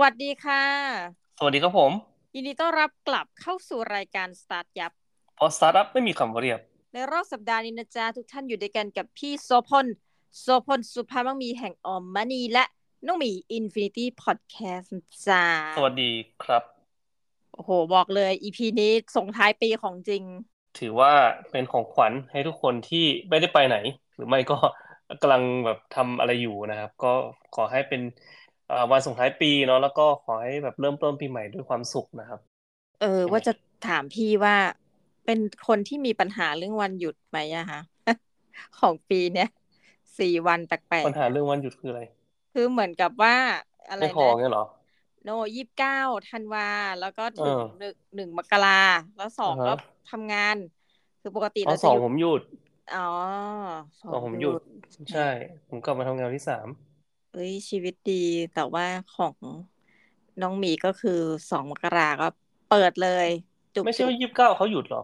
วัสดีค่ะ สวัสดีครับผม ยินดีต้อนรับกลับเข้าสู่รายการ StartYupเพราะสตาร์ทอัพไม่มีคำว่าเรียบ ในรอบสัปดาห์นี้นะจ๊ะ ทุกท่านอยู่ด้วยกันกับพี่โซพลโซพลสุภาพมังมีแห่งออมมานีและน้องหมี Infinity Podcast จ้าสวัสดีครับ โอ้โห บอกเลย EP นี้ส่งท้ายปีของจริง ถือว่าเป็นของขวัญให้ทุกคนที่ไม่ได้ไปไหน หรือไม่ก็กำลังแบบทำอะไรอยู่นะครับ ก็ขอให้เป็นเอ่อ วันส่งท้ายปีเนาะแล้วก็ขอให้แบบเริ่มต้นปีใหม่ด้วยความสุขนะครับ เออยังไงว่าจะถามพี่ว่าเป็นคนที่มีปัญหาเรื่องวันหยุดไหมอะคะของปีเนี้ยสี่วันแปลปักญหาเรื่องวันหยุดคืออะไรๆคือเหมือนกับว่าอะไรไม่พอนะเงี้ยเหรอโนยี่สิบเก้าธันวา แล้วก็เอถึงอหนึ่งหนึ่งมกราแล้วสออ่างฮะก็ทำงาน คือปกติเอาเราสจะองหยุดผมหยุด อ๋อสสอองงผมหหยุยุดดใช่ ผมกลับมาทำงานวันที่สาม เอ้ยชีวิตดีแต่ว่าของน้องหมีก็คือสองมกราก็เปิดเลย จุกไม่ใช่จุกว่ายี่สิบเก้าเขาหยุดเหรอ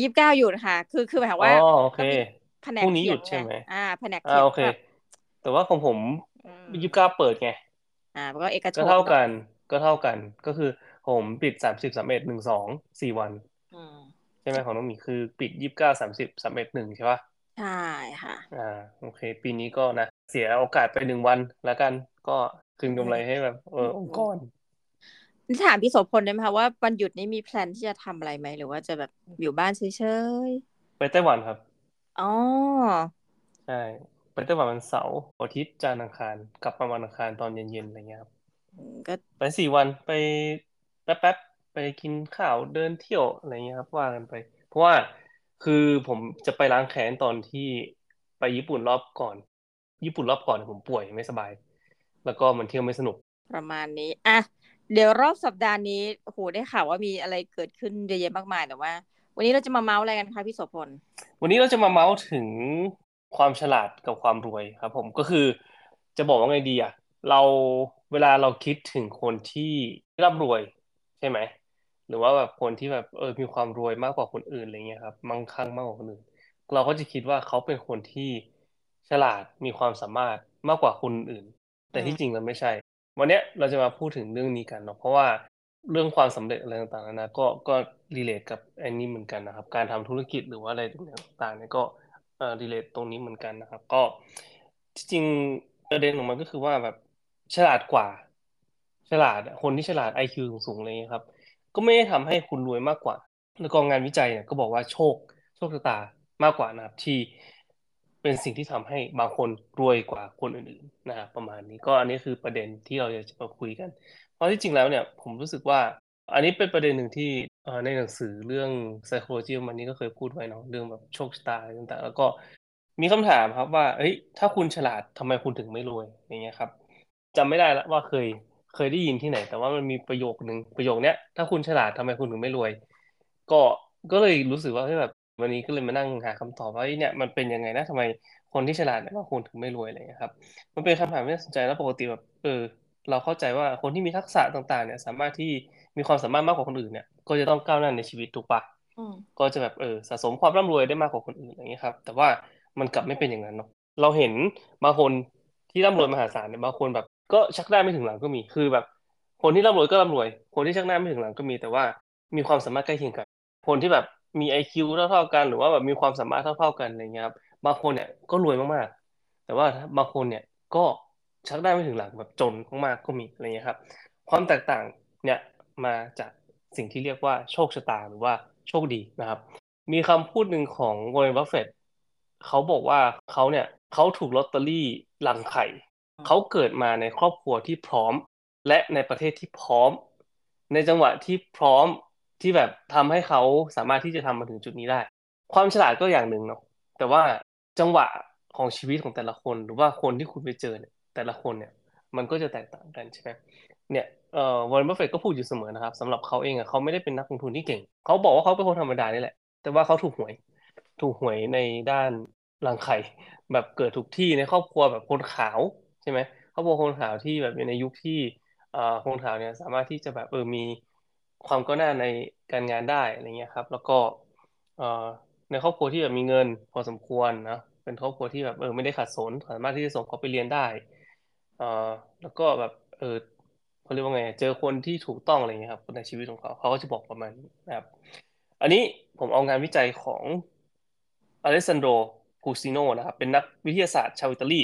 ยี่สิบเก้าหยุดค่ะ คือคือหมายความอ๋อว่าโอเคก็มีแผนพรุ่กงนี้เขีหยยุนดไงใช่ไหมอ่าแผนกอ่าเขียนโอเคแบบแต่ว่าของผมอืมยี่สิบเก้าเปิดไง อ่าก็เอกชก็นเท่าเนาะกัน ก็เท่ากัน ก็คือผมปิดสามสิบสามเอ็ดหนึ่งสองสี่วันอืมใช่ไหมของน้องหมีคือปิดยี่สิบเก้าสามสิบสามเอ็ดหนึ่งใช่ปะใช่ค่ะ อ่าโอเค ปีนี้ก็นะ เสียโอกาสไปหนึ่งวันแล้วกัน ก็คืนกำไรให้แบบเออองค์กรถามพี่โสพลได้ไหมคะว่าวันหยุดนี้มีแพลนที่จะทำอะไรไหมหรือว่าจะแบบอยู่บ้านเฉยไปไต้หวันครับๆอ๋อใช่ไปไต้หวันวันเสาร์อาทิตย์จันทร์อังคารกลับมาวันอังคารตอนเย็นๆอะไรเงี้ยครับอืมก็ไปสี่วันไปแป๊บๆไปกินข้าวเดินเที่ยวอะไรเงี้ยครับว่ากันไป เพราะว่าคือผมจะไปล้างแค้นตอนที่ไปญี่ปุ่นรอบก่อน ญี่ปุ่นรอบก่อนผมป่วยไม่สบาย แล้วก็มันเที่ยวไม่สนุก ประมาณนี้อะเดี๋ยวรอบสัปดาห์นี้โอ้โหได้ข่าวว่ามีอะไรเกิดขึ้นเยอะแยะมากมายแต่ว่า วันนี้เราจะมาเมาส์อะไรกันคะพี่โสพลวันนี้เราจะมาเมาส์ถึงความฉลาดกับความรวยครับ ผมก็คือจะบอกว่าไงดีอะเราเวลาเราคิดถึงคนที่ร่ำรวยใช่ไหมหรือว่าแบบคนที่แบบเออมีความรวยมากกว่าคนอื่นอะไรเงี้ยครับมั่งคั่งมากกว่าคนอื่น เราก็จะคิดว่าเขาเป็นคนที่ ฉลาดมีความสามารถมากกว่าคนอื่น แต่ที่จริงมันไม่ใช่ วันเนี้ยเราจะมาพูดถึงเรื่องนี้กันเนาะเพราะว่าเรื่องความสำเร็จอะไรต่างๆนานาก็ก็รีเลทกับอันนี้เหมือนกันนะครับ การทำธุรกิจหรือว่าอะไรต่างๆเนี่ยก็เอ่อรีเลทตรงนี้เหมือนกันนะครับ ก็จริงประเด็นของมันก็คือว่าแบบฉลาดกว่า ฉลาดคนที่ฉลาด IQ สูงๆอะไรเงี้ยครับ ก็ไม่ได้ทำให้คุณรวยมากกว่า แล้วก็งานวิจัยเนี่ยก็บอกว่าโชคโชคชะตามากกว่านะครับที่ เป็นสิ่งที่ทำให้บางคนรวยกว่าคนอื่นๆนะครับประมาณนี้ก็อันนี้คือประเด็นที่เราจะมาคุยกัน เพราะที่จริงแล้วเนี่ยผมรู้สึกว่า อันนี้เป็นประเด็นหนึ่งที่ในหนังสือเรื่อง psychology มันนี้ก็เคยพูดไว้เนาะเรื่องแบบโชคชะตาอะไรต่างๆ แล้วก็มีคำถามครับว่าเอ้ยถ้าคุณฉลาดทำไมคุณถึงไม่รวยอย่างเงี้ยครับจำไม่ได้ละว่าเคยเคยได้ยินที่ไหน แต่ว่ามันมีประโยคนึงประโยคเนี้ยถ้าคุณฉลาดทำไมคุณถึงไม่รวย ก็ก็เลยรู้สึกว่าเฮ้ยแบบ วันนี้ก็เลยมานั่งหาคำตอบว่าเอ้ยเนี่ยมันเป็นยังไงนะทำไมคนที่ฉลาดเนี่ยบางคนถึงไม่รวยอะไรอย่างเงี้ยครับ มันเป็นคำถามที่น่าสนใจแล้วปกติแบบเออ เราเข้าใจว่าคนที่มีทักษะต่างๆ เนี่ย สามารถที่มีความสามารถมากกว่าคนอื่นเนี่ยก็จะต้องก้าวหน้าในชีวิตถูกปะอืมก็จะแบบเออสะสมความร่ำรวยได้มากกว่าคนอื่นอย่างเงี้ยครับ แต่ว่ามันกลับไม่เป็นอย่างนั้นเนาะเราเห็นบางคนที่ร่ำรวยมหาศาลเนี่ยบางคนแบบก็ชักหน้าไม่ถึงหลังก็มีคือแบบ คนที่ร่ำรวยก็ร่ำรวย คนที่ชักหน้าไม่ถึงหลังก็มี แต่ว่ามีความสามารถใกล้เคียงกัน คนที่แบบ มี IQ เท่าๆกัน หรือว่าแบบมีความสามารถเท่าๆกันอะไรเงี้ยครับบางคนเนี่ยก็รวยมากๆ แต่ว่าบางคนเนี่ยก็ชักหน้าไม่ถึงหลังแบบจนมากๆก็มีอะไรเงี้ยครับ ความแตกต่างเนี่ยมาจากสิ่งที่เรียกว่าโชคชะตาหรือว่าโชคดีนะครับ มีคำพูดหนึ่งของวอร์เรนบัฟเฟตเขาบอกว่าเขาเนี่ยเขาถูกลอตเตอรี่รังไข่เขาเกิดมาในครอบครัวที่พร้อม และในประเทศที่พร้อม ในจังหวะที่พร้อม ที่แบบทำให้เขาสามารถที่จะทำมาถึงจุดนี้ได้ ความฉลาดก็อย่างหนึ่งเนาะแต่ว่าจังหวะของชีวิตของแต่ละคน หรือว่าคนที่คุณไปเจอเนี่ยแต่ละคนเนี่ย มันก็จะแตกต่างกันใช่ไหมเนี่ยเอ่อวอร์เรนบัฟเฟตก็พูดอยู่เสมอนะครับสำหรับเขาเองอะเขาไม่ได้เป็นนักลงทุนที่เก่ง เขาบอกว่าเขาเป็นคนธรรมดานี่แหละ แต่ว่าเขาถูกหวย ถูกหวยในด้านรังไข่แบบเกิดถูกที่ในครอบครัวแบบคนขาวใช่ไหมครอบครัวคนขาวที่แบบในยุคที่เอ่อคนขาวเนี่ยสามารถที่จะแบบเออมี ความก้าวหน้าในการงานได้อะไรเงี้ยครับ แล้วก็ในครอบครัวที่แบบมีเงินพอสมควรนะเป็นครอบครัวที่แบบเออไม่ได้ขัดสนสามารถที่จะส่งเขาไปเรียนได้เอ่อแล้วก็แบบเออเขาเรียกว่าไง เจอคนที่ถูกต้องอะไรเงี้ยครับในชีวิตของเขาเขาก็จะบอกประมาณนี้นะครับ อันนี้ผมเอางานวิจัยของอเลสซานโดพูซิโนนะครับ เป็นนักวิทยาศาสตร์ชาวอิตาลี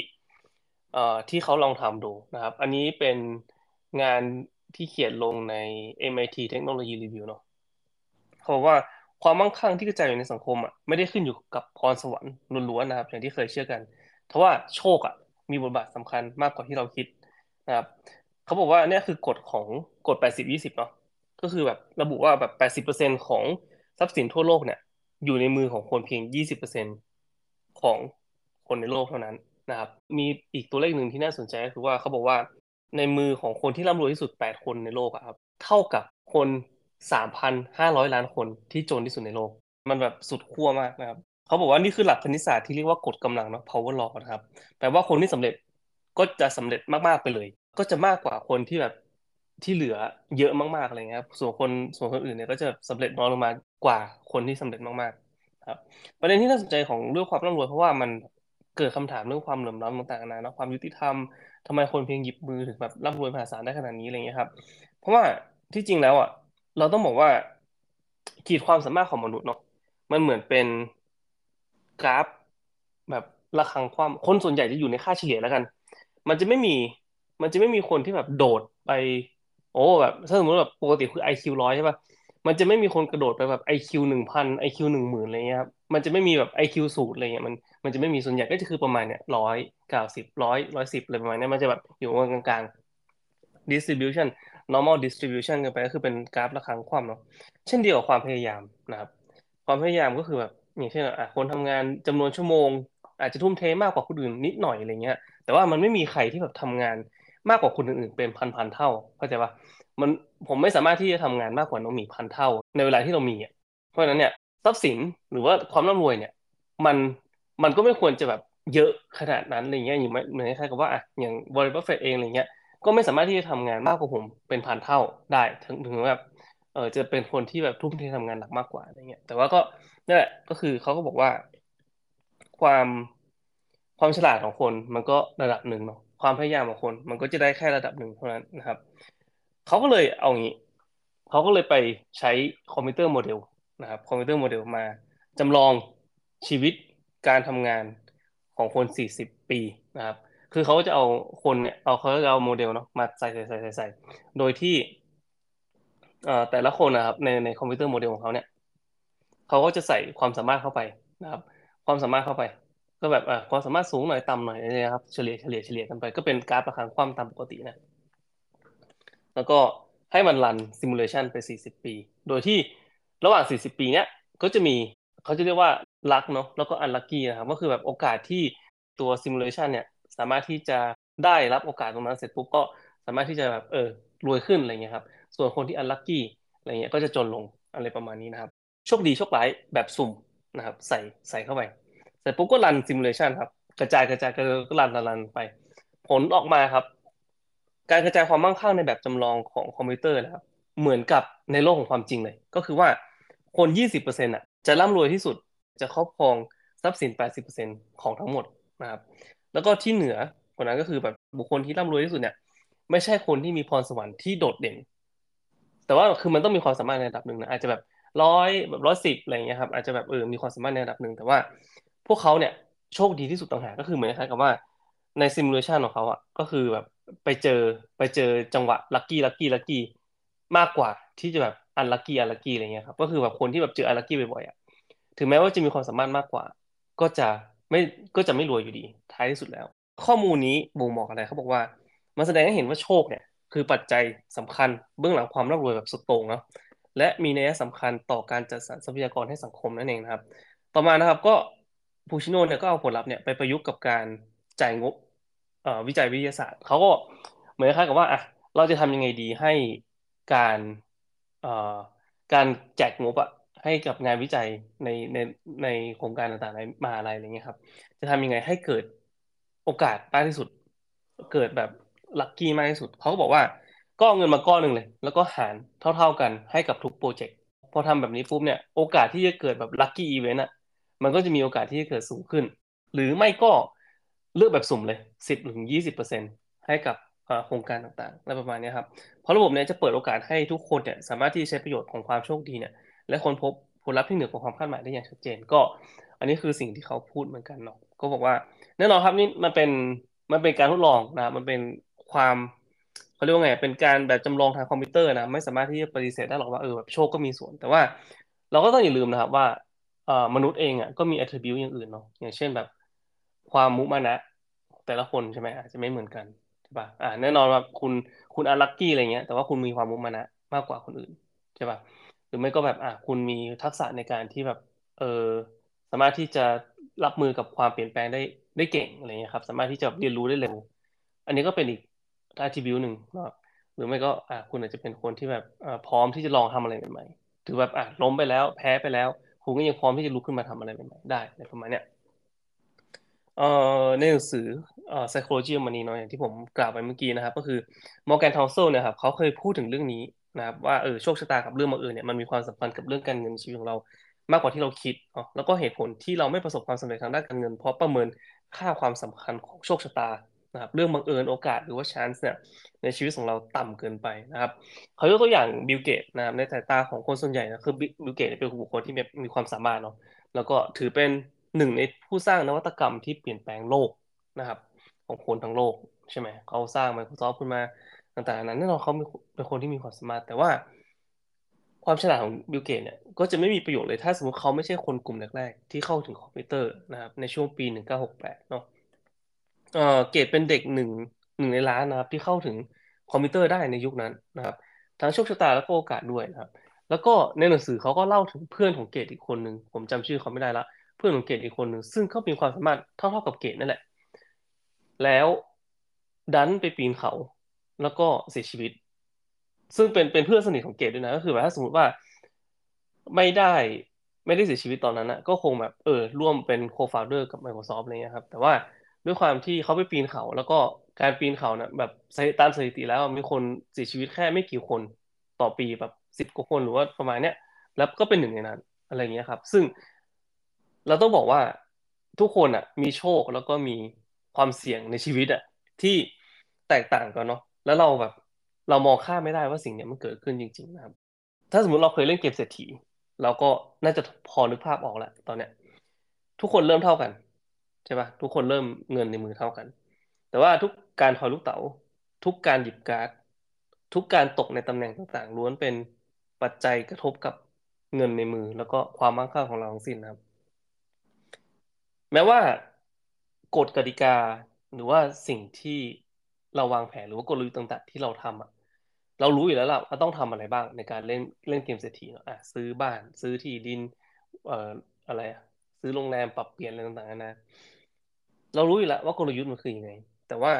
เอ่อที่เขาลองทำดูนะครับ อันนี้เป็นงาน ที่เขียนลงใน MIT Technology Review เนาะเขาบอกว่าความมั่งคั่งที่กระจายอยู่ในสังคมอะไม่ได้ขึ้นอยู่กับพรสวรรค์ล้วนๆนะครับ อย่างที่เคยเชื่อกันเพราะว่าโชคอะมีบทบาทสำคัญมากกว่าที่เราคิดนะครับเขาบอกว่าเนี่ยคือกฎของกฎ 80-20 เนาะก็คือแบบระบุว่าแบบ 80%ของทรัพย์สินทั่วโลกเนี่ย อยู่ในมือของคนเพียง 20%ของคนในโลกเท่านั้นนะครับ มีอีกตัวเลขหนึ่งที่น่าสนใจก็คือว่าเขาบอกว่า ในมือของคนที่ร่ำรวยที่สุด 8 คนในโลกอะครับ เท่ากับคน 3,500 ล้านคนที่จนที่สุดในโลก มันแบบสุดขั้วมากนะครับเขาบอกว่านี่คือหลักคณิตศาสตร์ที่เรียกว่ากฎกำลังเนาะ power law นะครับแปลว่าคนที่สำเร็จก็จะสำเร็จมากๆไปเลย ก็จะมากกว่าคนที่แบบที่เหลือเยอะมากๆอะไรเงี้ยครับส่วนคนส่วนคนอื่นเนี่ยก็จะสำเร็จน้อยลงมากว่าคนที่สำเร็จมากๆครับประเด็นที่น่าสนใจของเรื่องความร่ำรวยเพราะว่ามัน เกิดคำถามเรื่องความเหลื่อมล้ำต่างๆนานาความยุติธรรมทำไมคนเพียงหยิบมือถึงแบบร่ำรวยมหาศาลได้ขนาดนี้อะไรเงี้ยครับ เพราะว่าที่จริงแล้วอะเราต้องบอกว่า ขีดความสามารถของมนุษย์เนาะมันเหมือนเป็นกราฟ แบบระคังความคนส่วนใหญ่จะอยู่ในค่าเฉลี่ยแล้วกัน มันจะไม่มี มันจะไม่มีคนที่แบบโดดไป โอ้แบบถ้าสมมติแบบปกติคือ IQ ร้อยใช่ป่ะ มันจะไม่มีคนกระโดดไปแบบ IQ หนึ่งพัน IQ หนึ่งหมื่นอะไรเงี้ยครับมันจะไม่มีแบบ IQ ศูนย์อะไรเงี้ยมันมันจะไม่มีส่วนใหญ่ก็จะคือประมาณเนี่ยร้อยเก้าสิบร้อยร้อยสิบอะไรประมาณนี้มันจะแบบอยู่กลางกลาง distribution normal distribution กันไปก็คือเป็นกราฟระคังความเนาะเช่นเดียวกับความพยายามนะครับ ความพยายามก็คือแบบอย่างเช่นอะคนทำงานจำนวนชั่วโมง อาจจะทุ่มเทมากกว่าคนอื่นนิดหน่อยอะไรเงี้ย แต่ว่ามันไม่มีใครที่แบบทำงานมากกว่าคนอื่นๆเป็นพันๆเท่าเข้าใจปะ มันผมไม่สามารถที่จะทำงานมากกว่าน้องหมีพันเท่า ในเวลาที่เรามีอะเพราะฉะนั้นเนี่ยทรัพย์สินหรือว่าความร่ำรวยเนี่ย มันมันก็ไม่ควรจะแบบเยอะขนาดนั้นอะไรเงี้ยอย่างเหมือนคล้ายๆกับว่าอะอย่างวอร์เรนบัฟเฟตเองอะไรเงี้ยก็ไม่สามารถที่จะทำงานมากกว่าผมเป็นพันเท่าได้ถึงถึงแบบเออจะเป็นคนที่แบบทุ่มเททำงานหนักมากกว่าอะไรเงี้ยแต่ว่าก็นั่นแหละก็คือเขาก็บอกว่า ความความฉลาดของคนมันก็ระดับหนึ่งเนาะความพยายามของคน มันก็จะได้แค่ระดับหนึ่งเท่านั้นนะครับ เขาก็เลยเอางี้เขาก็เลยไปใช้คอมพิวเตอร์โมเดลนะครับคอมพิวเตอร์โมเดลมาจำลองชีวิตการทำงานของคน 40 ปีนะครับ คือเขาจะเอาคนเนี่ยเอาเขาจะเอาโมเดลเนาะมาใส่ใส่ใส่ใส่ใส่โดยที่เอ่อแต่ละคนนะครับในในคอมพิวเตอร์โมเดลของเขาเนี่ยเขาก็จะใส่ความสามารถเข้าไปนะครับ ความสามารถเข้าไป ก็แบบอ่าความสามารถสูงหน่อยต่ำหน่อยนะครับเฉลี่ยเฉลี่ยเฉลี่ยกันไป ก็เป็นกราฟประคังความตามปกตินะ แล้วก็ให้มันรันซิมูเลชันไป 40 ปี โดยที่ระหว่าง 40 ปีเนี้ยก็จะมีเขาจะเรียกว่าลักเนาะแล้วก็อันลัคกี้นะครับก็คือแบบโอกาสที่ตัวซิมูเลชันเนี่ยสามารถที่จะได้รับโอกาสตรงนั้นเสร็จปุ๊บก็สามารถที่จะแบบเออรวยขึ้นอะไรเงี้ยครับส่วนคนที่ unlucky อะไรเงี้ยก็จะจนลงอะไรประมาณนี้นะครับโชคดีโชคร้ายแบบสุ่มนะครับใส่ใส่เข้าไปเสร็จปุ๊บก็ run simulation ครับกระจายกระจายก็ run run ไป ผลออกมาครับ การกระจายความมั่งคั่งในแบบจำลองของคอมพิวเตอร์นะครับเหมือนกับในโลกของความจริงเลย ก็คือว่าคน 20%อะจะร่ำรวยที่สุดจะครอบครองทรัพย์สิน 80%ของทั้งหมดนะครับแล้วก็ที่เหนือกว่านั้นก็คือแบบบุคคลที่ร่ำรวยที่สุดเนี่ย ไม่ใช่คนที่มีพรสวรรค์ที่โดดเด่น แต่ว่าคือมันต้องมีความสามารถในระดับหนึ่งนะอาจจะแบบร้อยแบบร้อยสิบอะไรเงี้ยครับอาจจะแบบเออมีความสามารถในระดับหนึ่งแต่ว่า พวกเขาเนี่ยโชคดีที่สุดต่างหากก็คือเหมือนคล้ายกับว่า ใน simulation ของเขาอะก็คือแบบไปเจอไปเจอจังหวะ lucky lucky lucky มากกว่าที่จะแบบ unlucky unlucky อะไรเงี้ยครับก็คือแบบคนที่แบบเจอ unlucky บ่อยๆอะถึงแม้ว่าจะมีความสามารถมากกว่า ก็จะไม่ก็จะไม่รวยอยู่ดีท้ายที่สุดแล้ว ข้อมูลนี้บ่งบอกอะไรเขาบอกว่า มันแสดงให้เห็นว่าโชคเนี่ย คือปัจจัยสำคัญเบื้องหลังความร่ำรวยแบบสุดโต่งเนาะและมีนัยสำคัญต่อการจัดสรรทรัพยากรให้สังคมนั่นเองนะครับ ต่อมานะครับก็พูชิโนเนี่ยก็เอาผลลัพธ์เนี่ยไปประยุกต์กับการ จ่ายงบวิจัยวิทยาศาสตร์เขาก็เหมือนคล้ายกับว่าอะเราจะทำยังไงดีให้การการแจกงบอะให้กับงานวิจัยในในในโครงการต่างๆในมหาลัยอะไรเงี้ยครับ จะทำยังไงให้เกิดโอกาสมากที่สุด เกิดแบบลัคกี้มากที่สุดเขาก็บอกว่าก็เงินมาก้อนหนึ่งเลย แล้วก็หารเท่า ๆกันให้กับทุกโปรเจกต์พอทำแบบนี้ปุ๊บเนี่ยโอกาสที่จะเกิดแบบลัคกี้อีเวนต์อะมันก็จะมีโอกาสที่จะเกิดสูงขึ้น หรือไม่ก็ เลือกแบบสุ่มเลยสิบถึงยี่สิบเปอร์เซ็นให้กับโครงการต่างๆอะไรประมาณนี้ครับ เพราะระบบนี้จะเปิดโอกาสให้ทุกคนเนี่ยสามารถที่ใช้ประโยชน์ของความโชคดีเนี่ยและคนพบผลลัพธ์ที่เหนือกว่าความคาดหมายได้อย่างชัดเจน ก็ อันนี้คือสิ่งที่เขาพูดเหมือนกันเนาะก็บอกว่าแน่นอนครับนี่มันเป็นมันเป็นการทดลองนะมันเป็นความเขาเรียกว่าไงเป็นการแบบจำลองทางคอมพิวเตอร์นะไม่สามารถที่จะปฏิเสธได้หรอกว่าเออแบบโชคก็มีส่วน แต่ว่าเราก็ต้องอย่าลืมนะครับว่ามนุษย์เองอะก็มี attribute อย่างอื่นเนาะอย่างเช่นแบบ ความมุมานะ แต่ละคนใช่ไหมอาจจะไม่เหมือนกันใช่ป่ะอ่าแน่นอนว่าคุณคุณอารักกี้อะไรเงี้ย แต่ว่าคุณมีความมุมานะมากกว่าคนอื่นใช่ป่ะหรือไม่ก็แบบอ่าคุณมีทักษะในการที่แบบเออสามารถที่จะรับมือกับความเปลี่ยนแปลงได้ได้เก่งอะไรเงี้ยครับ สามารถที่จะเรียนรู้ได้เร็ว อันนี้ก็เป็นอีก attribute หนึ่งนะครับหรือไม่ก็อ่าคุณอาจจะเป็นคนที่แบบอ่าพร้อมที่จะลองทำอะไรใหม่ๆถือแบบอ่าล้มไปแล้ว แพ้ไปแล้ว คุณก็ยังพร้อมที่จะลุกขึ้นมาทำอะไรใหม่ๆได้ในประมาณเนี้ย เอ่อในหนังสือเอ่อ psychology of money เนาะอย่างที่ผมกล่าวไปเมื่อกี้นะครับ ก็คือ Morgan Housel เนี่ยครับเขาเคยพูดถึงเรื่องนี้นะครับว่าเออโชคชะตากับเรื่องบังเอิญเนี่ยมันมีความสัมพันธ์กับเรื่องการเงินชีวิตของเรามากกว่าที่เราคิดเนาะแล้วก็เหตุผลที่เราไม่ประสบความสำเร็จทางด้านการเงิน เพราะประเมินค่าความสำคัญของโชคชะตานะครับเรื่องบังเอิญโอกาสหรือว่า chance เนี่ยในชีวิตของเราต่ำเกินไปนะครับเขายกตัวอย่างบิลเกตนะครับในสายตาของคนส่วนใหญ่นะคือบิลเกตเป็นบุคคลที่มีความสามารถเนาะแล้วก็ถือเป็น หนึ่งในผู้สร้างนวัตกรรมที่เปลี่ยนแปลงโลกนะครับ ของคนทั้งโลกใช่ไหมเขาสร้าง Microsoft ขึ้นมาต่างๆนั้นแน่นอนเขาเป็นคนที่มีความสามารถ แต่ว่าความฉลาดของบิลเกตเนี่ยก็จะไม่มีประโยชน์เลยถ้าสมมติเขาไม่ใช่คนกลุ่มแรกๆ ที่เข้าถึงคอมพิวเตอร์นะครับในช่วงปี 1968 เนาะเออเกตเป็นเด็กหนึ่งหนึ่งในล้านนะครับ ที่เข้าถึงคอมพิวเตอร์ได้ในยุคนั้นนะครับ ทั้งโชคชะตาและก็โอกาสด้วยนะครับ แล้วก็ในหนังสือเขาก็เล่าถึงเพื่อนของเกตอีกคนหนึ่งผมจำชื่อเขาไม่ได้ละเพื่อนของเกตอีกคนหนึ่งซึ่งเขามีความสามารถเท่าๆกับเกตนั่นแหละ แล้วดันไปปีนเขาแล้วก็เสียชีวิต ซึ่งเป็นเป็นเพื่อนสนิทของเกตด้วยนะก็คือแบบถ้าสมมติว่าไม่ได้ไม่ได้เสียชีวิตตอนนั้นนะก็คงแบบเออร่วมเป็น co-founder กับ Microsoft อะไรเงี้ยครับ แต่ว่าด้วยความที่เขาไปปีนเขา แล้วก็การปีนเขานะแบบตามสถิติแล้วมีคนเสียชีวิตแค่ไม่กี่คนต่อปีแบบสิบกว่าคนหรือว่าประมาณเนี้ยแล้วก็เป็นหนึ่งในนั้นอะไรเงี้ยครับ ซึ่ง เราต้องบอกว่าทุกคนอะ มีโชคแล้วก็มีความเสี่ยงในชีวิตอะ ที่แตกต่างกันเนาะแล้วเราแบบ เรามองข้ามไม่ได้ว่าสิ่งนี้มันเกิดขึ้นจริง ๆ นะครับ ถ้าสมมติเราเคยเล่นเกมเศรษฐีเราก็น่าจะพอนึกภาพออกแล้วตอนเนี้ย ทุกคนเริ่มเท่ากันใช่ปะทุกคนเริ่มเงินในมือเท่ากัน แต่ว่าทุกการทอยลูกเต๋าทุกการหยิบการ์ดทุกการตกในตำแหน่งต่างๆล้วนเป็นปัจจัยกระทบกับเงินในมือ แล้วก็ความมั่งคั่งของเราทั้งสิ้นนะครับ แม้ว่ากฎกติกาหรือว่าสิ่งที่เราวางแผนหรือว่ากลยุทธ์ต่างๆที่เราทำอะเรารู้อยู่แล้วล่ะว่าต้องทำอะไรบ้างในการเล่นเล่นเกมเศรษฐีอะซื้อบ้านซื้อที่ดินเอ่ออะไรซื้อโรงแรมปรับเปลี่ยนอะไรต่างๆนะเรารู้อยู่แล้วว่ากลยุทธ์มันคือยังไง แต่ว่า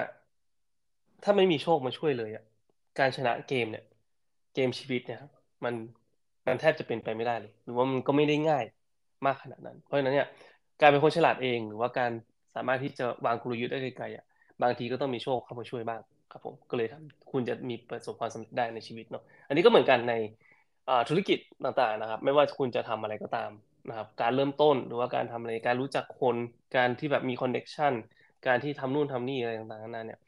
ถ้าไม่มีโชคมาช่วยเลยอะการชนะเกมเนี่ย เกมชีวิตเนี่ยมันมันแทบจะเป็นไปไม่ได้เลย หรือว่ามันก็ไม่ได้ง่ายมากขนาดนั้น เพราะฉะนั้นเนี่ย การเป็นคนฉลาดเองหรือว่าการสามารถที่จะวางกลยุทธ์ได้ไกลๆอะบางทีก็ต้องมีโชคเข้ามาช่วยบ้างครับผมก็เลยทำคุณจะมีประสบความสำเร็จได้ในชีวิตเนาะอันนี้ก็เหมือนกันในธุรกิจต่างๆนะครับ ไม่ว่าคุณจะทำอะไรก็ตามนะครับ การเริ่มต้นหรือว่าการทำอะไรการรู้จักคนการที่แบบมี connection การที่ทำนู่นทำนี่อะไรต่างๆนั้นเนี่ย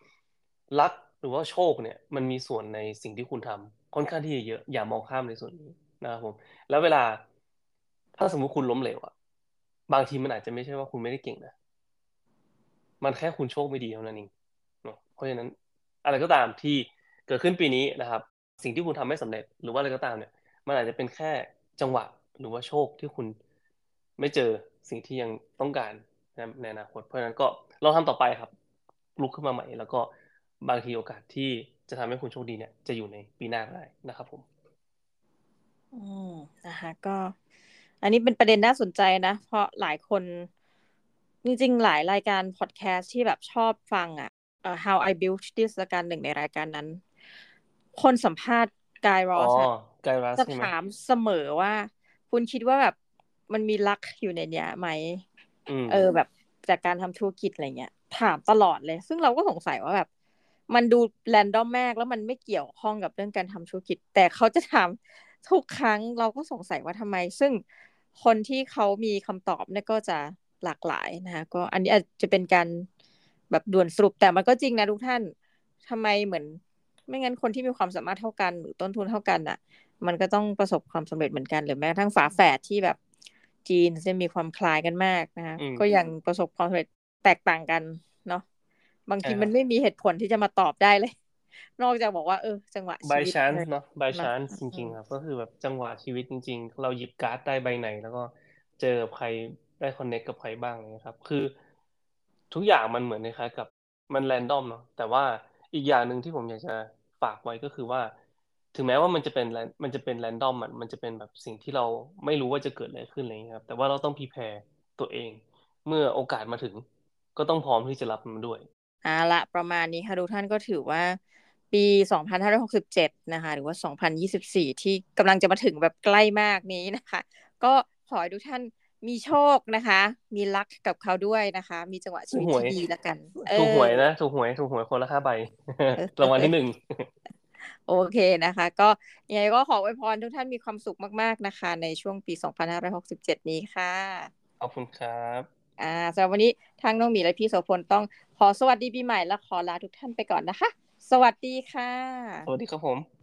luck หรือว่าโชคเนี่ยมันมีส่วนในสิ่งที่คุณทำค่อนข้างที่จะเยอะอย่ามองข้ามในส่วนนี้นะครับผมแล้วเวลาถ้าสมมุติคุณล้มเหลวอะ บางทีมันอาจจะไม่ใช่ว่าคุณไม่ได้เก่งนะ มันแค่คุณโชคไม่ดีเท่านั้นเองเพราะฉะนั้น อะไรก็ตามที่เกิดขึ้นปีนี้นะครับ สิ่งที่คุณทำไม่สำเร็จหรือว่าอะไรก็ตามเนี่ย มันอาจจะเป็นแค่จังหวะหรือว่าโชคที่คุณไม่เจอสิ่งที่ยังต้องการในอนาคต เพราะฉะนั้นก็ลองทำต่อไปครับ ลุกขึ้นมาใหม่ แล้วก็บางทีโอกาสที่จะทำให้คุณโชคดีเนี่ย จะอยู่ในปีหน้าได้นะครับผม อืมนะคะก็ อันนี้เป็นประเด็นน่าสนใจนะ เพราะหลายคนจริงๆ หลายรายการพอดแคสต์ที่แบบชอบฟังอะ How I Built This การหนึ่งในรายการนั้น คนสัมภาษณ์กายรอสจะถามเสมอว่า คุณคิดว่าแบบมันมีลักอยู่ในเนี้ยไหมเออแบบจากการทำธุรกิจอะไรเงี้ย ถามตลอดเลย ซึ่งเราก็สงสัยว่าแบบ มันดูแรนดอมแมกแล้วมันไม่เกี่ยวข้องกับเรื่องการทำธุรกิจ แต่เขาจะถามทุกครั้งเราก็สงสัยว่าทำไม ซึ่ง คนที่เขามีคำตอบเนี่ยก็จะหลากหลายนะคะก็อันนี้อาจจะเป็นการแบบด่วนสรุปแต่มันก็จริงนะทุกท่านทำไมเหมือน ไม่งั้นคนที่มีความสามารถเท่ากัน หรือต้นทุนเท่ากันอะ มันก็ต้องประสบความสำเร็จเหมือนกันหรือแม้กระทั่งฝาแฝดที่แบบจีนจะมีความคล้ายกันมากนะคะก็ยังประสบความสำเร็จแตกต่างกันเนาะบางทีมันไม่มีเหตุผลที่จะมาตอบได้เลย นอกจากบอกว่าเออจังหวะชีวิต by chance เนาะ by chance จริงๆครับก็คือแบบจังหวะชีวิตจริง ๆ เราหยิบการ์ดได้ใบไหน แล้วก็เจอกับใครได้ connect กับใครบ้างเลยครับ คือทุกอย่างมันเหมือนนะครับกับมัน random เนาะแต่ว่าอีกอย่างหนึ่งที่ผมอยากจะฝากไว้ก็คือว่า ถึงแม้ว่ามันจะเป็นมันจะเป็น random มันมันจะเป็นแบบสิ่งที่เราไม่รู้ว่าจะเกิดอะไรขึ้นเลยครับแต่ว่าเราต้อง prepare ตัวเอง เมื่อโอกาสมาถึง ก็ต้องพร้อมที่จะรับมันด้วยอ่าละประมาณนี้ค่ะทุกท่านก็ถือว่า ปี 2567 นะคะ หรือว่า 2024 ที่กำลังจะมาถึงแบบใกล้มากนี้นะคะ ก็ขอให้ทุกท่านมีโชคนะคะ มีลักกับเขาด้วยนะคะ มีจังหวะชีวิตที่ดีแล้วกันถูกหวยนะ ถูกหวย ถูกหวยคนละห้าใบรางวัลที่หนึ่งโอเคนะคะ ก็ยังไงก็ขออวยพรทุกท่านมีความสุขมากๆนะคะ ในช่วงปี 2567 นี้ค่ะ ขอบคุณครับ อ่าสำหรับวันนี้ทางน้องหมีและพี่โสพลต้องขอสวัสดีปีใหม่และขอลาทุกท่านไปก่อนนะคะ สวัสดีค่ะ สวัสดีครับผม